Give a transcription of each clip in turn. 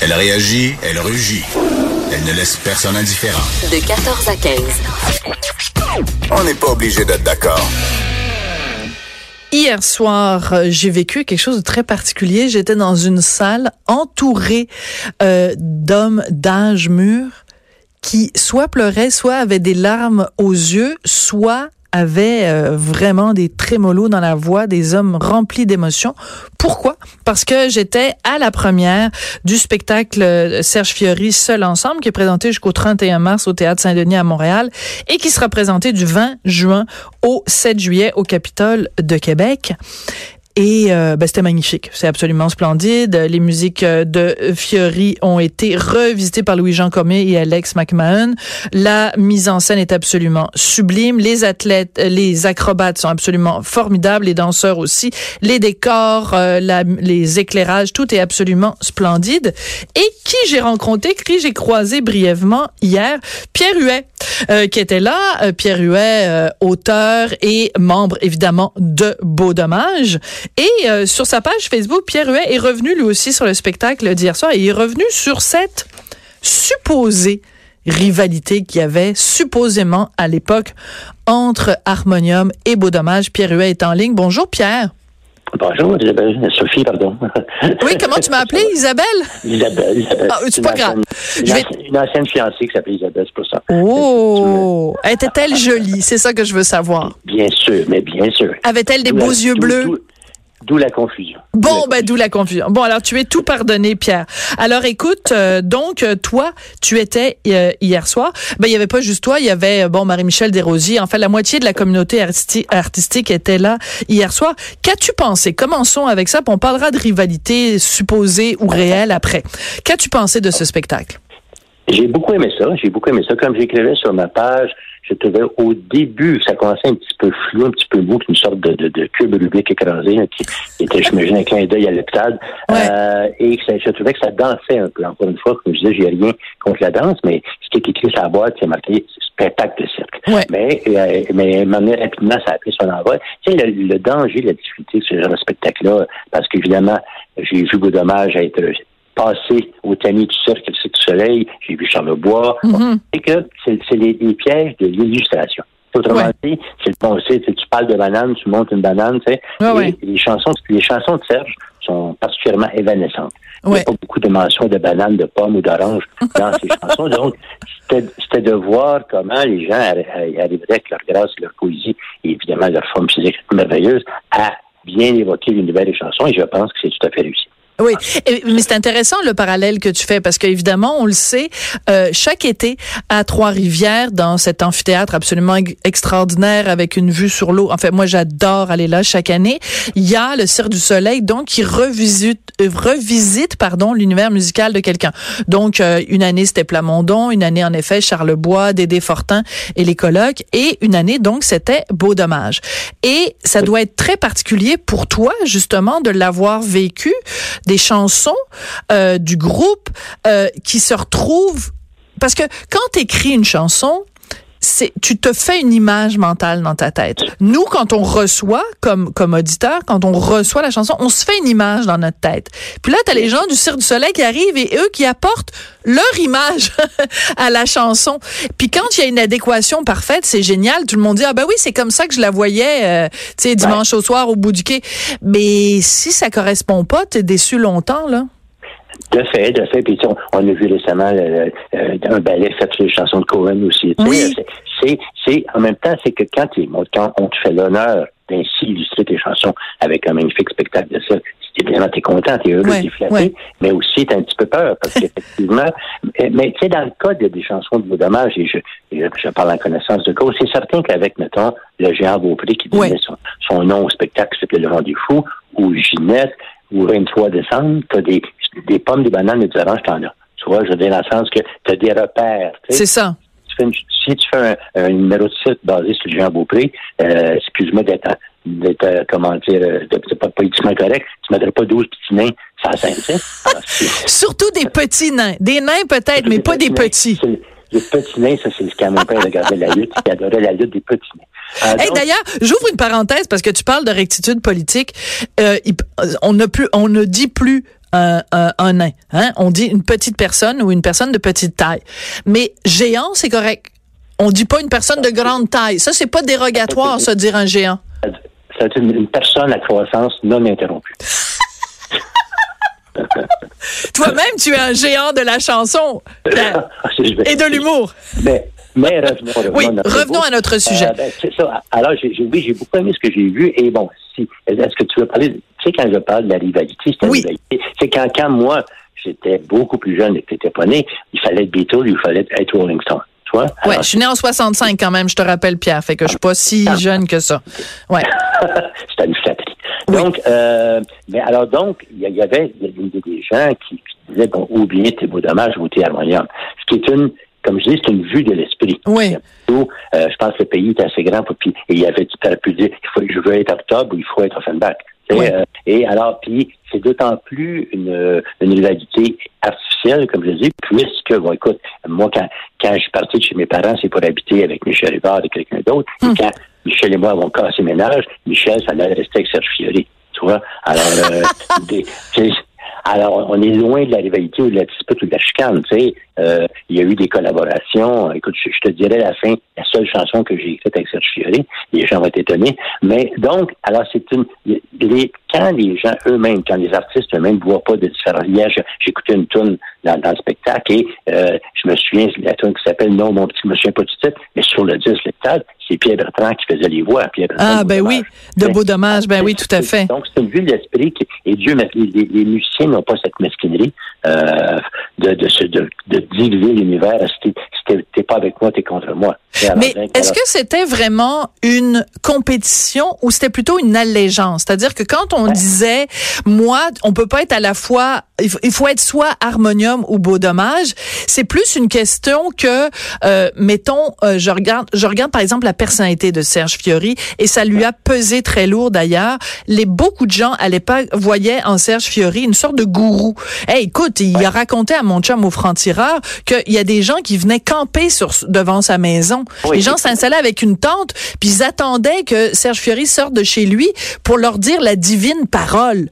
Elle réagit, elle rugit. Elle ne laisse personne indifférent. De 14 à 15. On n'est pas obligé d'être d'accord. Hier soir, euh, j'ai vécu quelque chose de très particulier. J'étais dans une salle entourée euh, d'hommes d'âge mûr qui soit pleuraient, soit avaient des larmes aux yeux, soit avait euh, vraiment des trémolos dans la voix, des hommes remplis d'émotions. Pourquoi? Parce que j'étais à la première du spectacle euh, Serge Fiori Seul Ensemble, qui est présenté jusqu'au 31 mars au Théâtre Saint-Denis à Montréal et qui sera présenté du 20 juin au 7 juillet au Capitole de Québec. Et euh, ben, c'était magnifique, c'est absolument splendide. Les musiques euh, de Fiori ont été revisitées par Louis-Jean Cormier et Alex McMahon. La mise en scène est absolument sublime. Les athlètes, euh, les acrobates sont absolument formidables, les danseurs aussi. Les décors, la, les éclairages, tout est absolument splendide. Et qui j'ai rencontré, qui j'ai croisé brièvement hier, Pierre Huet, qui était là. Pierre Huet, auteur et membre évidemment de Beau Dommage. Et euh, sur sa page Facebook, Pierre Huet est revenu lui aussi sur le spectacle d'hier soir et il est revenu sur cette supposée rivalité qu'il y avait supposément à l'époque entre Harmonium et Beau Dommage. Pierre Huet est en ligne. Bonjour Pierre. Bonjour, Isabelle. Sophie, pardon. Oui, comment tu m'as appelé, Isabelle? Isabelle, Isabelle. Ah, c'est pas grave. Une, ancienne, une ancienne fiancée qui s'appelait Isabelle, c'est pour ça. Oh! Était-elle jolie? C'est ça que je veux savoir. Bien sûr, mais bien sûr. Avait-elle des beaux yeux bleus? D'où la confusion. Bon, ben d'où la confusion. Bon, alors tu es tout pardonné, Pierre. Alors écoute, euh, donc euh, toi, tu étais euh, hier soir. Ben il y avait pas juste toi, il y avait bon Marie-Michel Desrosiers. En fait, la moitié de la communauté artistique était là hier soir. Qu'as-tu pensé? Commençons avec ça, puis on parlera de rivalité supposée ou réelle après. Qu'as-tu pensé de ce spectacle? J'ai beaucoup aimé ça. J'ai beaucoup aimé ça. Comme j'écrivais sur ma page, je trouvais au début, ça commençait un petit peu flou, un petit peu mou, une sorte de, de, de cube rubique écrasé, hein, qui, était, je me un clin d'œil à l'hôpital. Euh, et que ça, je trouvais que ça dansait un peu. Encore une fois, comme je disais, j'ai rien contre la danse, mais ce qui est écrit sur la boîte, c'est marqué spectacle de cirque. Mais, euh, mais rapidement, ça a pris son envol. Tu sais, le, danger, la difficulté de ce genre de spectacle-là, parce qu'évidemment, j'ai vu beau dommage à être passé au tamis du cirque du soleil, j'ai vu Charlebois. Mm C'est que c'est les, pièges de l'illustration. Autrement dit, c'est bon, tu parles de banane, tu montes une banane, tu sais. Les chansons, les chansons de Serge sont particulièrement évanescentes. Il n'y a pas beaucoup de mentions de bananes, de pommes ou d'oranges dans ces chansons. Donc, c'était de voir comment les gens arriveraient avec leur grâce, leur poésie et évidemment leur forme physique merveilleuse à bien évoquer une nouvelle chanson et je pense que c'est tout à fait réussi. Oui, mais c'est intéressant le parallèle que tu fais parce qu'évidemment, on le sait, euh, chaque été à Trois-Rivières, dans cet amphithéâtre absolument extraordinaire avec une vue sur l'eau. En fait, moi, j'adore aller là chaque année. Il y a le Cirque du Soleil, donc qui revisite, euh, revisite pardon, l'univers musical de quelqu'un. Donc, euh, une année c'était Plamondon, une année en effet Charlebois, Dédé Fortin et les colocs, et une année donc c'était Beau Dommage. Et ça doit être très particulier pour toi justement de l'avoir vécu des chansons euh, du groupe euh, qui se retrouvent. Parce que quand tu écris une chanson, c'est tu te fais une image mentale dans ta tête. Nous, quand on reçoit comme comme auditeur, quand on reçoit la chanson, on se fait une image dans notre tête. Puis là, t'as les gens du Cirque du Soleil qui arrivent et eux qui apportent leur image à la chanson. Puis quand il y a une adéquation parfaite, c'est génial. Tout le monde dit ah ben oui, c'est comme ça que je la voyais, euh, tu sais, dimanche au soir au bout du quai. Mais si ça correspond pas, t'es déçu longtemps là. De fait, de fait. Puis on, a vu récemment euh, un ballet fait sur les chansons de Cohen aussi. Oui. C'est, c'est, en même temps, c'est que quand, quand on te fait l'honneur d'ainsi illustrer tes chansons avec un magnifique spectacle de ça, évidemment, t'es content, t'es heureux, t'es flatté, mais aussi t'as un petit peu peur, parce qu'effectivement, mais tu sais, dans le cas des chansons de vos dommages, et je, je, parle en connaissance de cause, c'est certain qu'avec, mettons, le géant Beaupré qui donnait son, nom au spectacle qui s'appelait Le Rendez-Fou, ou Ginette, ou 23 décembre, t'as des, des pommes, des bananes et des oranges, t'en as. Tu vois, je veux dire dans le sens que t'as des repères. C'est ça. si tu fais un, numéro de site basé sur géant Beaupré, euh, excuse-moi d'être d'être, euh, comment dire, euh, c'est pas politiquement correct, tu ne mettrais pas 12 petits nains sans scène, Surtout des petits nains. Des nains peut-être, mais pas des petits. Les petits nains, ça, c'est ce quand mon père regardait la lutte, il adorait la lutte des petits nains. Euh, d'ailleurs, j'ouvre une parecthèse parce que tu parles de rectitude politique. Euh, on ne plus, on ne dit plus un, un, un nain. Hein? On dit une petite personne ou une personne de petite taille. Mais géant, c'est correct. On dit pas une personne de grande taille. Ça, c'est pas dérogatoire, ça, dire un géant. C'est une, une personne à croissance non interrompue. Toi-même, tu es un géant de la chanson Ah, et de l'humour. Mais, mais revenons, revenons, Oui, à notre revenons à notre sujet. Euh, ben, c'est ça. Alors, j'ai, j'ai- oui, j'ai beaucoup aimé ce que j'ai vu. Et bon, si, est-ce que tu veux parler, tu sais, quand je parle de la rivalité, c'est Oui. rivalité. C'est quand, quand moi, j'étais beaucoup plus jeune et que t'étais pas né, il fallait être Beatles, il fallait être Rolling Stone. Tu vois? Ouais, Alors, je suis né en 65 quand même, je te rappelle, Pierre. Fait que je suis pas si Ah. jeune que ça. Ouais. C'était une flatterie. Oui. Donc, euh, mais alors donc, il y, avait des gens qui, qui disaient bon, oubliez tes beaux dommages, votez harmonium. Ce qui est une, comme je dis, c'est une vue de l'esprit. Oui. Où, euh, je pense que le pays est assez grand pour puis et il y avait aurais pu dire il faut je veux être octobre ou il faut être Offenbach. Oui. euh, et alors, puis c'est d'autant plus une, une rivalité artificielle, comme je dis, puisque, bon, écoute, moi, quand, quand je suis parti de chez mes parents, c'est pour habiter avec Michel Rivard et quelqu'un d'autre. Hmm. Et quand Michel et moi avons cassé ménage, Michel, ça allait rester avec Serge Fiori. Tu vois? Alors, euh, des- alors, on est loin de la rivalité ou de la dispute ou de la chicane, tu sais. Euh, il y a eu des collaborations. Écoute, je, je te dirais la fin, la seule chanson que j'ai écrite avec Serge Fiori. Les gens vont être étonnés. Mais donc, alors, c'est une... Les, quand les gens eux-mêmes, quand les artistes eux-mêmes ne voient pas de différence. Hier, j'écoutais une tune dans, dans le spectacle et euh, je me souviens la tune qui s'appelle Non, mon petit, je me souviens pas du titre, mais sur le disque, le titre, c'est Pierre Bertrand qui faisait les voix. Pierre Bertrand Ah, ben oui. De Mais- beaux dommages. Ben oui, tout à fait. donc, c'est une vue de l'esprit qui, et Dieu, merci, les, les musiciens n'ont pas cette mesquinerie euh, de, de, de, de diviser l'univers. Si t'es- pas avec moi, t'es contre moi. Mais est-ce que c'était vraiment une compétition ou c'était plutôt une allégeance? C'est-à-dire que quand on disait, moi, on peut pas être à la fois, il faut, il faut être soit harmonium ou beau dommage, c'est plus une question que, euh, mettons, euh, je regarde, je regarde par exemple la personnalité de Serge Fiori et ça lui a pesé très lourd d'ailleurs. Les beaucoup de gens à l'époque voyaient en Serge Fiori une sorte de gourou. Hey, écoute, il a raconté à mon chum au franc-tireur qu'il y a des gens qui venaient camper sur devant sa maison. Oui. Les gens s'installaient avec une tente, puis ils attendaient que Serge Fiori sorte de chez lui pour leur dire la divine parole.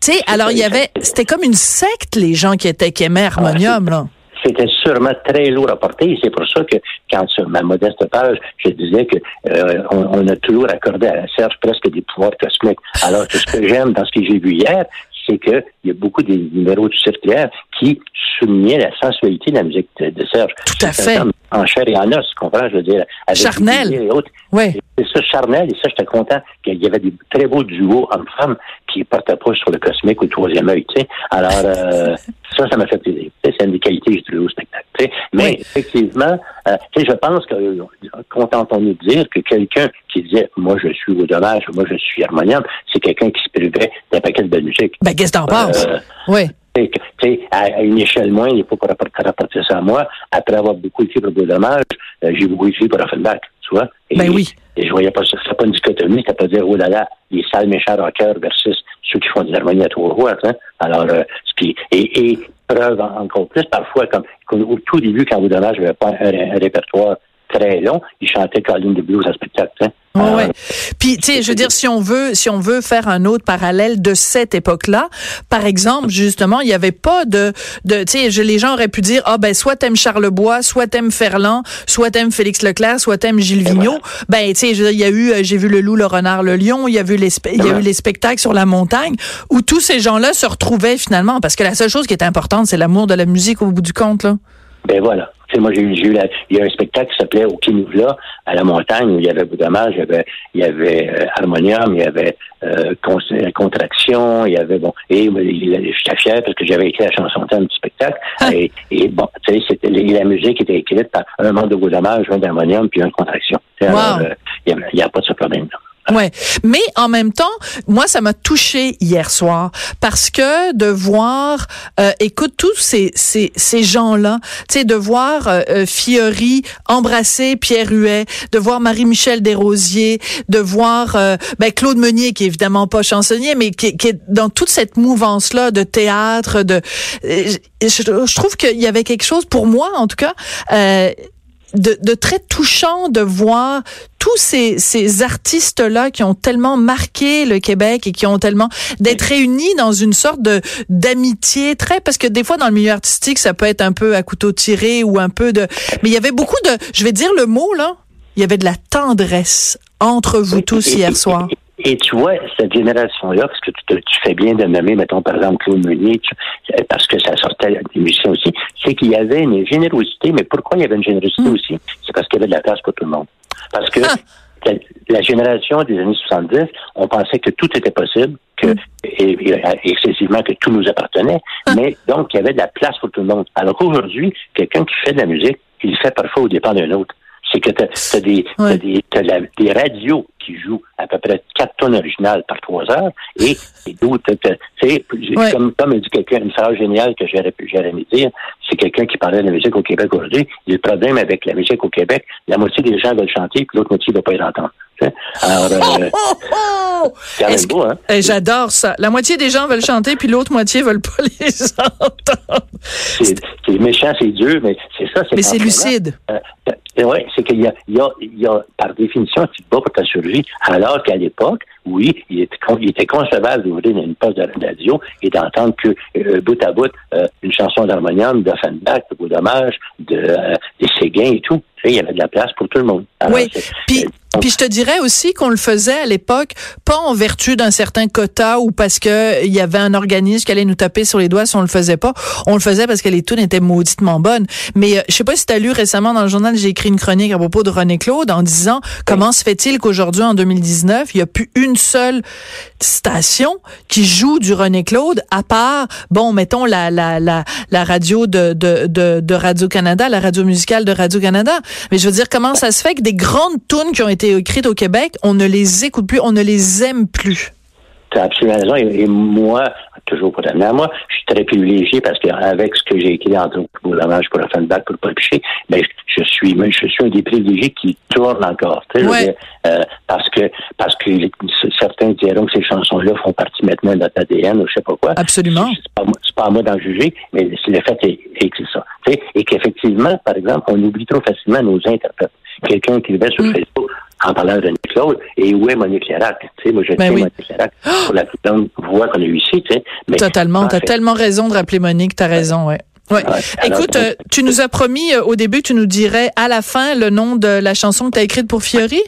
Tu sais, alors il y avait, c'était comme une secte les gens qui étaient qui aimaient Harmonium là. C'était sûrement très lourd à porter. et C'est pour ça que, quand sur ma modeste page, je disais que euh, on, on a toujours accordé à Serge presque des pouvoirs cosmiques. Alors que ce que j'aime dans ce que j'ai vu hier, c'est qu'il y a beaucoup des numéros du circulaire qui soulignaient la sensualité de la musique de, de Serge. Tout à fait. En chair et en os, tu comprends, je veux dire. Avec Charnel. et autres. Ouais. C'est ça, charnel, et ça, j'étais content qu'il y avait des très beaux duos hommes-femmes qui partaient pas sur le cosmique ou le troisième œil, tu sais. Alors, euh, ça, ça m'a fait plaisir. C'est une des qualités que j'ai trouvées au spectacle. tu sais. Mais Oui. effectivement, euh, tu sais, je pense que, euh, contentons-nous de dire que quelqu'un qui disait, moi, je suis au dommage, moi, je suis harmonium, c'est quelqu'un qui se privait d'un paquet de belle musique. Ben qu'est-ce que t'en penses? Euh, Oui. Tu sais, que- tu sais, à, une échelle moindre, il faut pas rapporter, ça à moi. Après avoir beaucoup écrit pour Dommage, euh, j'ai beaucoup écrit pour Offenbach, tu vois. Et, Ben oui. Et je voyais pas ça. C'était pas une dichotomie. C'était pas dire, oh là là, les sales méchants rockers versus ceux qui font des harmonies à trois voix, hein. Alors, euh, ce qui, et, et preuve en- encore plus, parfois, comme, au tout début, quand Beau Dommage n'avait pas un, un répertoire très long, il chantait Colline de Blues en spectacle, hein. Ouais, Alors, ouais. Puis, tu sais, je veux dire, si on veut, si on veut faire un autre parallèle de cette époque-là, par exemple, justement, il n'y avait pas de, de, tu sais, les gens auraient pu dire, ah ben, soit t'aimes Charlebois, soit t'aimes Ferland, soit t'aimes Félix Leclerc, soit t'aimes Gilles Vigneault. Ben, tu sais, il y a eu, euh, j'ai vu le loup, le renard, le lion, il y a vu les, il y a eu les spectacles sur la montagne, où tous ces gens-là se retrouvaient finalement, parce que la seule chose qui est importante, c'est l'amour de la musique au bout du compte, là. Ben voilà. Tu sais, moi, j'ai eu, la- il y a un spectacle qui s'appelait Au Kinuvla, à la montagne, où il y avait Boudomage, il y avait, il y avait euh, Harmonium, il y avait euh, Con- euh, Contraction, il y avait, bon, et il- j'étais fier parce que j'avais écrit la chanson thème du spectacle. Et, et bon, tu sais, c'était, la musique était écrite par un membre de Boudomage, un d'Harmonium, puis un de Contraction. Wow. Alors, euh, il n'y a, a pas de ce problème-là. Ouais, mais en même temps, moi ça m'a touché hier soir parce que de voir, euh, écoute tous ces ces ces gens-là, tu sais, de voir euh, euh, Fiori embrasser Pierre Huet, de voir Marie-Michel Desrosiers, de voir euh, ben, Claude Meunier qui est évidemment pas chansonnier, mais qui, qui est dans toute cette mouvance-là de théâtre, de, euh, je, je trouve qu'il y avait quelque chose pour moi en tout cas. De, de très touchant de voir tous ces, ces artistes-là qui ont tellement marqué le Québec et qui ont tellement d'être réunis dans une sorte de d'amitié très parce que des fois dans le milieu artistique ça peut être un peu à couteau tiré ou un peu de mais il y avait beaucoup de je vais dire le mot là il y avait de la tendresse entre vous tous hier soir. Et tu vois, cette génération-là, parce que tu, tu, fais bien de nommer, mettons, par exemple, Claude Meunier, parce que ça sortait des musiciens aussi, c'est qu'il y avait une générosité, mais pourquoi il y avait une générosité mm. aussi? C'est parce qu'il y avait de la place pour tout le monde. Parce que ah. la, génération des années 70, on pensait que tout était possible, que mm. et, excessivement que tout nous appartenait, ah. mais donc il y avait de la place pour tout le monde. Alors qu'aujourd'hui, quelqu'un qui fait de la musique, il le fait parfois au départ d'un autre c'est que tu as, des, des, radios qui jouent à peu près 4 tonnes originales par 3 heures et, d'autres, tu comme, comme dit quelqu'un, une phrase géniale que j'aurais pu jamais dire, c'est quelqu'un qui parlait de la musique au Québec aujourd'hui. Le problème avec la musique au Québec, la moitié des gens veulent chanter, puis l'autre moitié ne va pas y entendre. Alors, euh, c'est beau, hein? J'adore ça. La moitié des gens veulent chanter, puis l'autre moitié veulent pas les entendre. C'est méchant, c'est dur, mais c'est ça. Mais c'est lucide. Euh, oui, c'est qu'il y a, il y, a, il y a, par définition, tu te bats pour ta survie, alors qu'à l'époque, oui, il était, il était concevable d'ouvrir une poste de radio et d'entendre que euh, bout à bout, euh, une chanson d'harmonium, d'Offenbach, de Beau Dommage, de, euh, des Séguins et tout. il y avait de la place pour tout le monde. oui, puis puis je te dirais aussi qu'on le faisait à l'époque, pas en vertu d'un certain quota ou parce que il y avait un organisme qui allait nous taper sur les doigts si on le faisait pas. On le faisait parce que les tunes étaient mauditement bonnes. Mais euh, je sais pas si tu as lu récemment dans le journal, j'ai écrit une chronique à propos de René Claude en disant comment se fait-il qu'aujourd'hui, en 2019, il y a plus une seule station qui joue du René Claude à part, bon, mettons la, la, la, la radio de, de, de, de Radio-Canada, la radio musicale de Radio-Canada. Mais je veux dire, comment ça se fait que des grandes tunes qui ont été écrites au Québec, on ne les écoute plus, on ne les aime plus. Tu as absolument raison. Et, moi, toujours pour terminer, moi, je suis très privilégié parce qu'avec ce que j'ai écrit en tant pour l'hommage pour la fin de bac, pour le pas ben, je, suis, je suis un des privilégiés qui tourne encore. Euh, parce que parce que certains diront que ces chansons-là font partie maintenant de notre ADN ou je sais pas quoi. Absolument. C'est pas, pas à moi d'en juger, mais le fait est, que c'est ça. Et qu'effectivement, par exemple, on oublie trop facilement nos interprètes. Quelqu'un qui vivait sur mm. Facebook en parlant de Nick Claude. Et où est Monique Lérac? Tu sais, moi, je ben Monique Lérac pour la plus grande voix qu'on a eu ici. Tu sais, mais Totalement. Tu as tellement raison de rappeler Monique. Tu as raison, ouais. Ouais. Écoute, euh, tu nous as promis euh, au début que tu nous dirais à la fin le nom de la chanson que tu as écrite pour Fiori?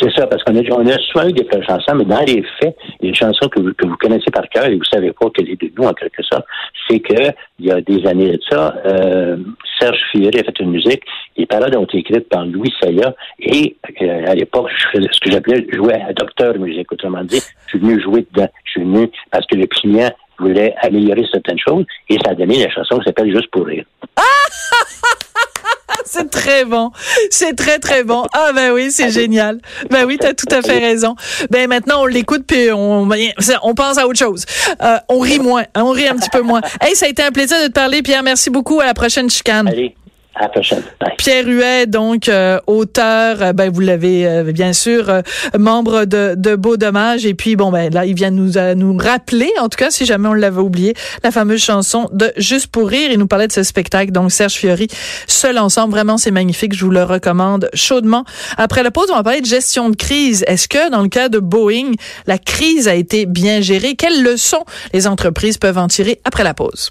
C'est ça, parce qu'on a, on a souvent eu des chansons, mais dans les faits, une chanson que vous, que vous connaissez par cœur et vous savez pas qu'elle est de nous, en quelque sorte. C'est que, il y a des années de ça, euh, Serge Fiori a fait une musique. Les paroles ont été écrites par Louis Saya et, euh, à l'époque, je faisais ce que j'appelais jouer à docteur musique. Autrement dit, je suis venu jouer dedans. Je suis venu parce que le client voulait améliorer certaines choses et ça a donné la chanson qui s'appelle Juste pour rire. C'est très bon. C'est très, très bon. Ah ben oui, c'est génial. Ben oui, tu as tout à fait raison. Ben maintenant, on l'écoute puis on, on pense à autre chose. Euh, on rit moins. Hein, on rit un petit peu moins. Hey, ça a été un plaisir de te parler, Pierre. Merci beaucoup. À la prochaine chicane. Pierre Huet, donc euh, auteur, euh, ben vous l'avez euh, bien sûr, membre de, de Beau Dommage, et puis bon ben là il vient nous nous rappeler, en tout cas si jamais on l'avait oublié, la fameuse chanson de Juste pour rire. Il nous parlait de ce spectacle, donc Serge Fiori, seul ensemble, vraiment c'est magnifique, je vous le recommande chaudement. Après la pause, on va parler de gestion de crise. Est-ce que dans le cas de Boeing, la crise a été bien gérée? Quelles leçons les entreprises peuvent en tirer après la pause?